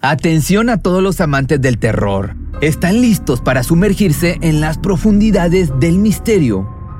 Atención a todos los amantes del terror. ¿Están listos para sumergirse en las profundidades del misterio?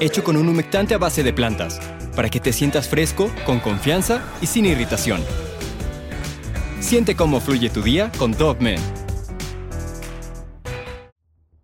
hecho con un humectante a base de plantas, para que te sientas fresco, con confianza y sin irritación. Siente cómo fluye tu día con Dove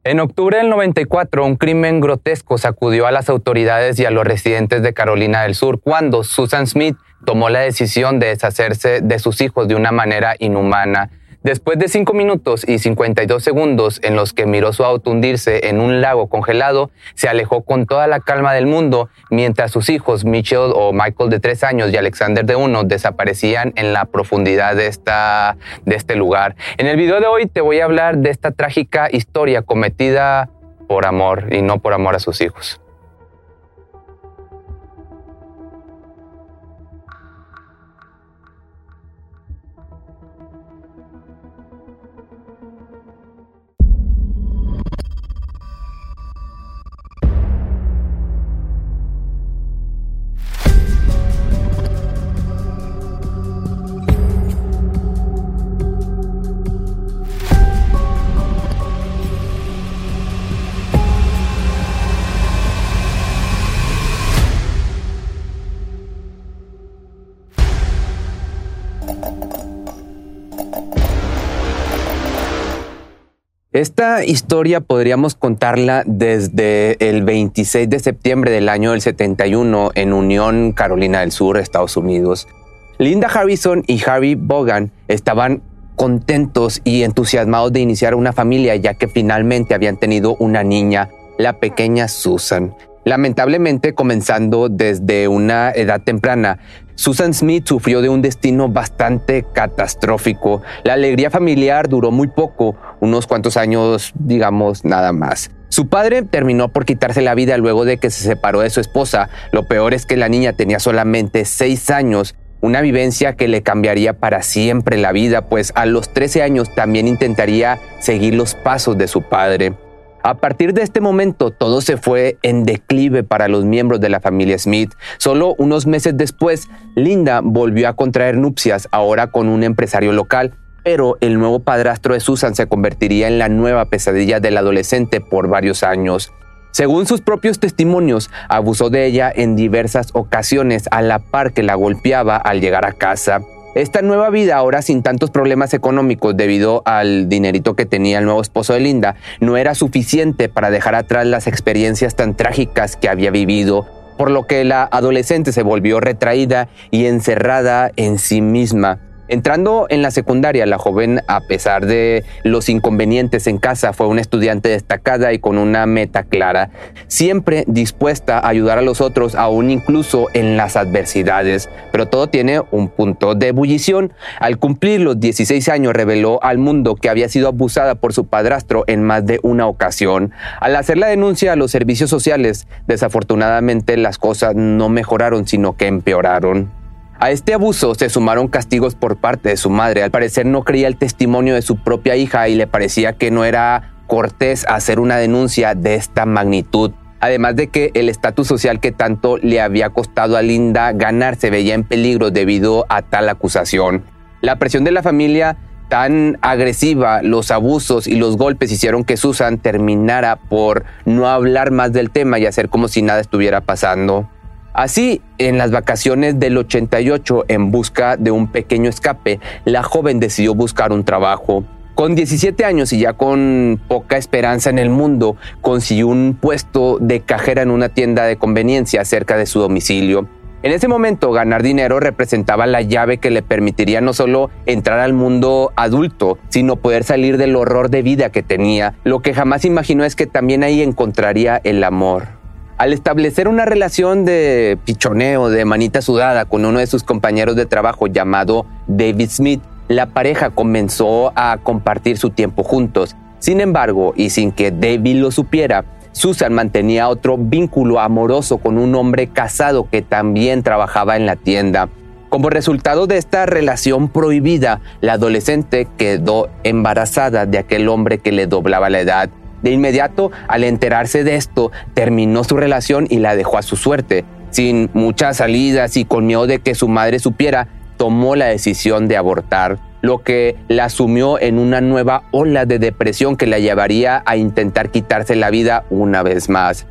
En octubre del 94, un crimen grotesco sacudió a las autoridades y a los residentes de Carolina del Sur cuando Susan Smith tomó la decisión de deshacerse de sus hijos de una manera inhumana Después de 5 minutos y 52 segundos en los que miró su auto hundirse en un lago congelado, se alejó con toda la calma del mundo mientras sus hijos, Mitchell o Michael de 3 años y Alexander de 1, desaparecían en la profundidad de, esta, de este lugar. En el video de hoy te voy a hablar de esta trágica historia cometida por amor y no por amor a sus hijos. Esta historia podríamos contarla desde el 26 de septiembre del año del 71 en Unión, Carolina del Sur, Estados Unidos. Linda Harrison y Harry Bogan estaban contentos y entusiasmados de iniciar una familia ya que finalmente habían tenido una niña, la pequeña Susan. Lamentablemente, comenzando desde una edad temprana, Susan Smith sufrió de un destino bastante catastrófico. La alegría familiar duró muy poco, unos cuantos años, digamos, nada más. Su padre terminó por quitarse la vida luego de que se separó de su esposa. Lo peor es que la niña tenía solamente seis años, una vivencia que le cambiaría para siempre la vida, pues a los 13 años también intentaría seguir los pasos de su padre. A partir de este momento, todo se fue en declive para los miembros de la familia Smith. Solo unos meses después, Linda volvió a contraer nupcias, ahora con un empresario local, pero el nuevo padrastro de Susan se convertiría en la nueva pesadilla del adolescente por varios años. Según sus propios testimonios, abusó de ella en diversas ocasiones a la par que la golpeaba al llegar a casa. Esta nueva vida, ahora sin tantos problemas económicos debido al dinerito que tenía el nuevo esposo de Linda, no era suficiente para dejar atrás las experiencias tan trágicas que había vivido, por lo que la adolescente se volvió retraída y encerrada en sí misma. Entrando en la secundaria, la joven, a pesar de los inconvenientes en casa, fue una estudiante destacada y con una meta clara, siempre dispuesta a ayudar a los otros, aún incluso en las adversidades. Pero todo tiene un punto de ebullición. Al cumplir los 16 años, reveló al mundo que había sido abusada por su padrastro en más de una ocasión. Al hacer la denuncia a los servicios sociales, desafortunadamente las cosas no mejoraron, sino que empeoraron. A este abuso se sumaron castigos por parte de su madre. Al parecer no creía el testimonio de su propia hija y le parecía que no era cortés hacer una denuncia de esta magnitud. Además de que el estatus social que tanto le había costado a Linda ganar se veía en peligro debido a tal acusación. La presión de la familia tan agresiva, los abusos y los golpes hicieron que Susan terminara por no hablar más del tema y hacer como si nada estuviera pasando. Así, en las vacaciones del 88, en busca de un pequeño escape, la joven decidió buscar un trabajo. Con 17 años y ya con poca esperanza en el mundo, consiguió un puesto de cajera en una tienda de conveniencia cerca de su domicilio. En ese momento, ganar dinero representaba la llave que le permitiría no solo entrar al mundo adulto, sino poder salir del horror de vida que tenía. Lo que jamás imaginó es que también ahí encontraría el amor. Al establecer una relación de pichoneo, de manita sudada con uno de sus compañeros de trabajo llamado David Smith, la pareja comenzó a compartir su tiempo juntos. Sin embargo, y sin que David lo supiera, Susan mantenía otro vínculo amoroso con un hombre casado que también trabajaba en la tienda. Como resultado de esta relación prohibida, la adolescente quedó embarazada de aquel hombre que le doblaba la edad. De inmediato, al enterarse de esto, terminó su relación y la dejó a su suerte. Sin muchas salidas y con miedo de que su madre supiera, tomó la decisión de abortar, lo que la sumió en una nueva ola de depresión que la llevaría a intentar quitarse la vida una vez más.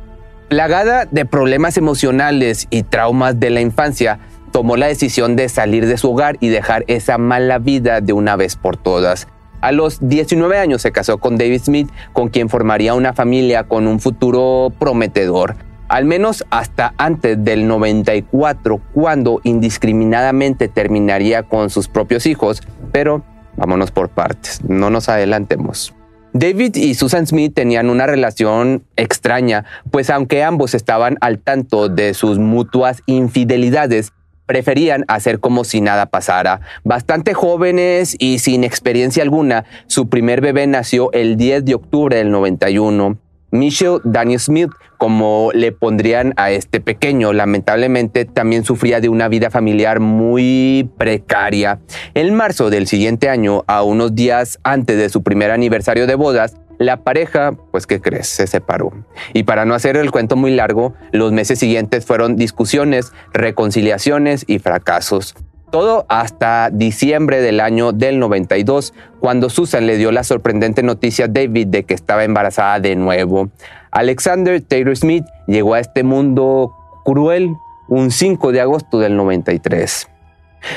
Plagada de problemas emocionales y traumas de la infancia, tomó la decisión de salir de su hogar y dejar esa mala vida de una vez por todas. A los 19 años se casó con David Smith, con quien formaría una familia con un futuro prometedor al menos hasta antes del 94, cuando indiscriminadamente terminaría con sus propios hijos, pero vámonos por partes, no nos adelantemos. David y Susan Smith tenían una relación extraña, pues aunque ambos estaban al tanto de sus mutuas infidelidades, preferían hacer como si nada pasara. Bastante jóvenes y sin experiencia alguna, su primer bebé nació el 10 de octubre del 91. Michelle Daniel Smith, como le pondrían a este pequeño, lamentablemente también sufría de una vida familiar muy precaria. En marzo del siguiente año, a unos días antes de su primer aniversario de bodas, la pareja, pues ¿qué crees? Se separó. Y para no hacer el cuento muy largo, los meses siguientes fueron discusiones, reconciliaciones y fracasos. Todo hasta diciembre del año del 92, cuando Susan le dio la sorprendente noticia a David de que estaba embarazada de nuevo. Alexander Taylor Smith llegó a este mundo cruel un 5 de agosto del 93.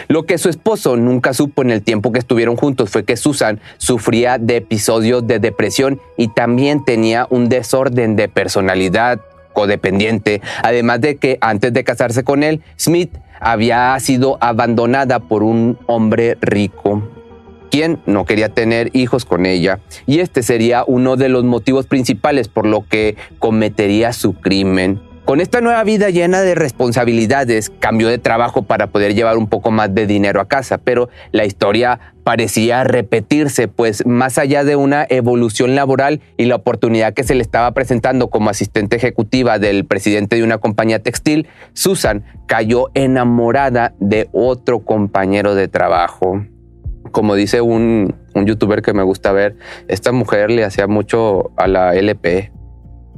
Lo que su esposo nunca supo en el tiempo que estuvieron juntos fue que Susan sufría de episodios de depresión y también tenía un desorden de personalidad codependiente, además de que antes de casarse con él, Smith había sido abandonada por un hombre rico quien no quería tener hijos con ella, y este sería uno de los motivos principales por lo que cometería su crimen. Con esta nueva vida llena de responsabilidades, cambió de trabajo para poder llevar un poco más de dinero a casa, pero la historia parecía repetirse, pues más allá de una evolución laboral y la oportunidad que se le estaba presentando como asistente ejecutiva del presidente de una compañía textil, Susan cayó enamorada de otro compañero de trabajo. Como dice un, youtuber que me gusta ver, esta mujer le hacía mucho a la LP,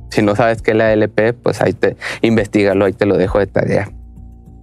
si no sabes qué es la LP, pues ahí te investigalo, ahí te lo dejo de tarea.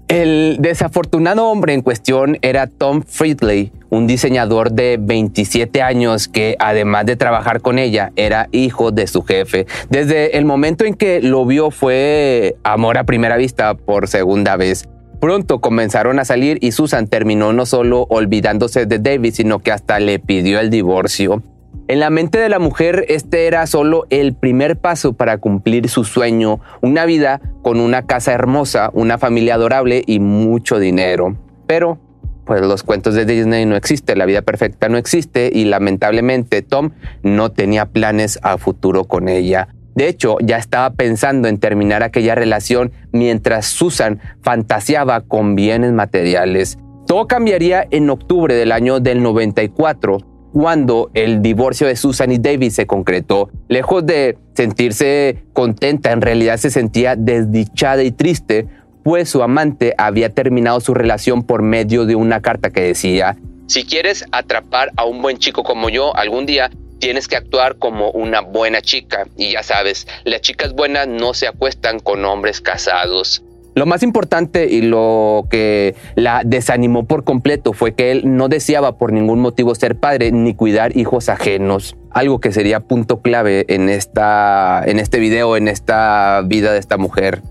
El desafortunado hombre en cuestión era Tom Friedley, un diseñador de 27 años que además de trabajar con ella era hijo de su jefe. Desde el momento en que lo vio fue amor a primera vista por segunda vez. Pronto comenzaron a salir y Susan terminó no solo olvidándose de David, sino que hasta le pidió el divorcio. En la mente de la mujer este era solo el primer paso para cumplir su sueño, una vida con una casa hermosa, una familia adorable y mucho dinero. Pero, pues los cuentos de Disney no existen, la vida perfecta no existe y lamentablemente Tom no tenía planes a futuro con ella. De hecho, ya estaba pensando en terminar aquella relación mientras Susan fantaseaba con bienes materiales. Todo cambiaría en octubre del año del 94 cuando el divorcio de Susan y David se concretó. Lejos de sentirse contenta, en realidad se sentía desdichada y triste, pues su amante había terminado su relación por medio de una carta que decía, si quieres atrapar a un buen chico como yo algún día, tienes que actuar como una buena chica. Y ya sabes, las chicas buenas no se acuestan con hombres casados. Lo más importante y lo que la desanimó por completo fue que él no deseaba por ningún motivo ser padre ni cuidar hijos ajenos. Algo que sería punto clave en, esta, en este video, en esta vida de esta mujer.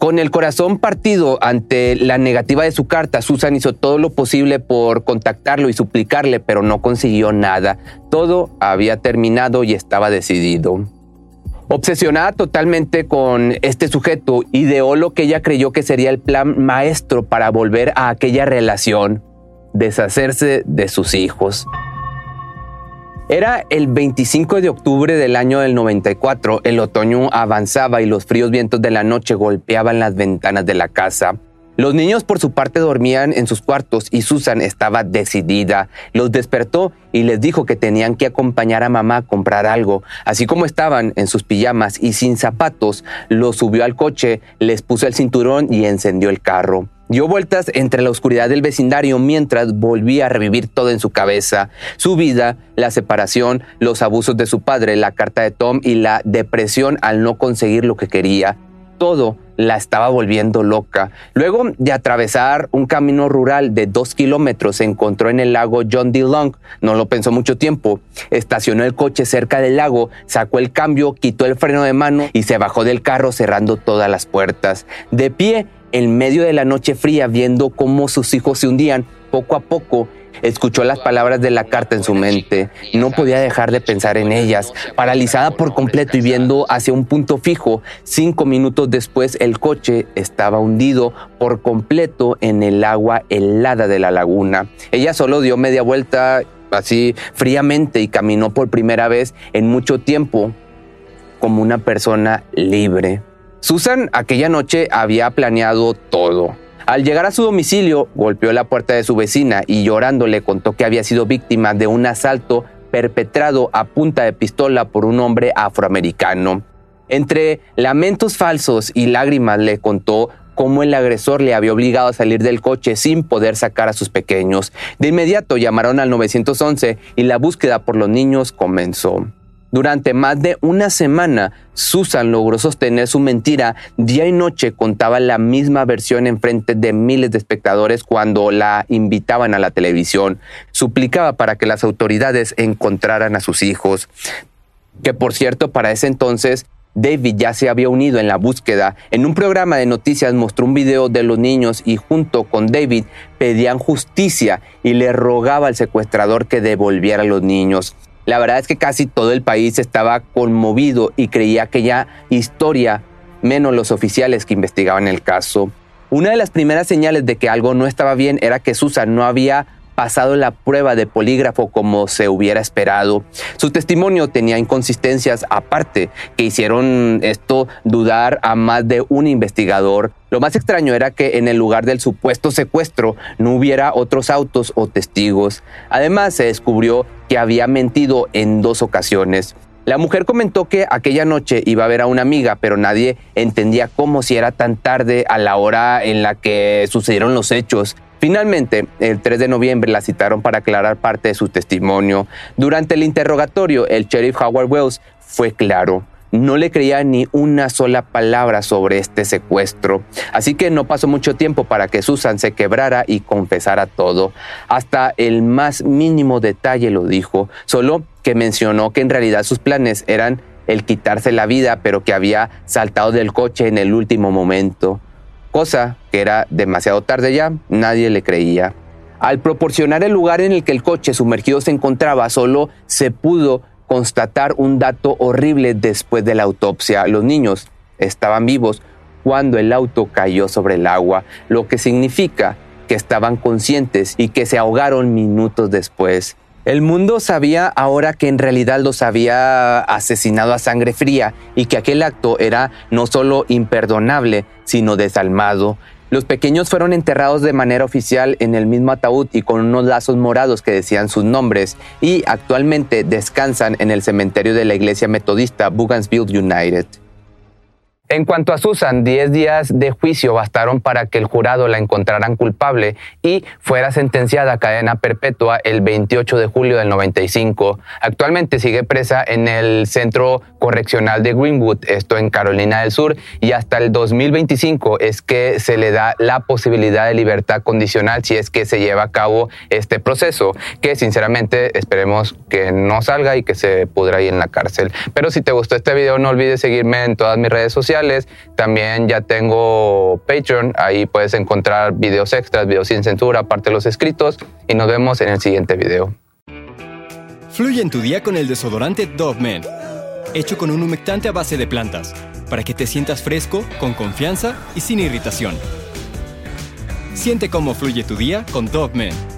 Con el corazón partido ante la negativa de su carta, Susan hizo todo lo posible por contactarlo y suplicarle, pero no consiguió nada. Todo había terminado y estaba decidido. Obsesionada totalmente con este sujeto, ideó lo que ella creyó que sería el plan maestro para volver a aquella relación, deshacerse de sus hijos. Era el 25 de octubre del año del 94, el otoño avanzaba y los fríos vientos de la noche golpeaban las ventanas de la casa. Los niños por su parte dormían en sus cuartos y Susan estaba decidida. Los despertó y les dijo que tenían que acompañar a mamá a comprar algo. Así como estaban en sus pijamas y sin zapatos, los subió al coche, les puso el cinturón y encendió el carro. Dio vueltas entre la oscuridad del vecindario mientras volvía a revivir todo en su cabeza. Su vida, la separación, los abusos de su padre, la carta de Tom y la depresión al no conseguir lo que quería. Todo la estaba volviendo loca. Luego de atravesar un camino rural de dos kilómetros, se encontró en el lago John D. Long. No lo pensó mucho tiempo. Estacionó el coche cerca del lago, sacó el cambio, quitó el freno de mano y se bajó del carro cerrando todas las puertas. De pie, en medio de la noche fría, viendo cómo sus hijos se hundían poco a poco, escuchó las palabras de la carta en su mente. No podía dejar de pensar en ellas. Paralizada por completo y viendo hacia un punto fijo, cinco minutos después el coche estaba hundido por completo en el agua helada de la laguna. Ella solo dio media vuelta así fríamente y caminó por primera vez en mucho tiempo como una persona libre. Susan aquella noche había planeado todo. Al llegar a su domicilio, golpeó la puerta de su vecina y llorando le contó que había sido víctima de un asalto perpetrado a punta de pistola por un hombre afroamericano. Entre lamentos falsos y lágrimas le contó cómo el agresor le había obligado a salir del coche sin poder sacar a sus pequeños. De inmediato llamaron al 911 y la búsqueda por los niños comenzó. Durante más de una semana, Susan logró sostener su mentira. Día y noche contaba la misma versión en frente de miles de espectadores cuando la invitaban a la televisión. Suplicaba para que las autoridades encontraran a sus hijos. Que por cierto, para ese entonces, David ya se había unido en la búsqueda. En un programa de noticias mostró un video de los niños y junto con David pedían justicia y le rogaba al secuestrador que devolviera a los niños. La verdad es que casi todo el país estaba conmovido y creía aquella historia, menos los oficiales que investigaban el caso. Una de las primeras señales de que algo no estaba bien era que Susan no había pasado la prueba de polígrafo como se hubiera esperado. Su testimonio tenía inconsistencias aparte que hicieron esto dudar a más de un investigador. Lo más extraño era que en el lugar del supuesto secuestro no hubiera otros autos o testigos. Además, se descubrió que había mentido en dos ocasiones. La mujer comentó que aquella noche iba a ver a una amiga, pero nadie entendía cómo si era tan tarde a la hora en la que sucedieron los hechos. Finalmente, el 3 de noviembre la citaron para aclarar parte de su testimonio. Durante el interrogatorio, el sheriff Howard Wells fue claro. No le creía ni una sola palabra sobre este secuestro. Así que no pasó mucho tiempo para que Susan se quebrara y confesara todo. Hasta el más mínimo detalle lo dijo, solo que mencionó que en realidad sus planes eran el quitarse la vida, pero que había saltado del coche en el último momento cosa que era demasiado tarde ya, nadie le creía. Al proporcionar el lugar en el que el coche sumergido se encontraba, solo se pudo constatar un dato horrible después de la autopsia. Los niños estaban vivos cuando el auto cayó sobre el agua, lo que significa que estaban conscientes y que se ahogaron minutos después. El mundo sabía ahora que en realidad los había asesinado a sangre fría y que aquel acto era no solo imperdonable, sino desalmado. Los pequeños fueron enterrados de manera oficial en el mismo ataúd y con unos lazos morados que decían sus nombres y actualmente descansan en el cementerio de la iglesia metodista Bugansville United. En cuanto a Susan, 10 días de juicio bastaron para que el jurado la encontraran culpable y fuera sentenciada a cadena perpetua el 28 de julio del 95. Actualmente sigue presa en el Centro Correccional de Greenwood, esto en Carolina del Sur, y hasta el 2025 es que se le da la posibilidad de libertad condicional si es que se lleva a cabo este proceso, que sinceramente esperemos que no salga y que se pudra ahí en la cárcel. Pero si te gustó este video no olvides seguirme en todas mis redes sociales También ya tengo Patreon, ahí puedes encontrar videos extras, videos sin censura, aparte de los escritos. Y nos vemos en el siguiente video. Fluye en tu día con el desodorante Dove Men, hecho con un humectante a base de plantas, para que te sientas fresco, con confianza y sin irritación. Siente cómo fluye tu día con Dove Men.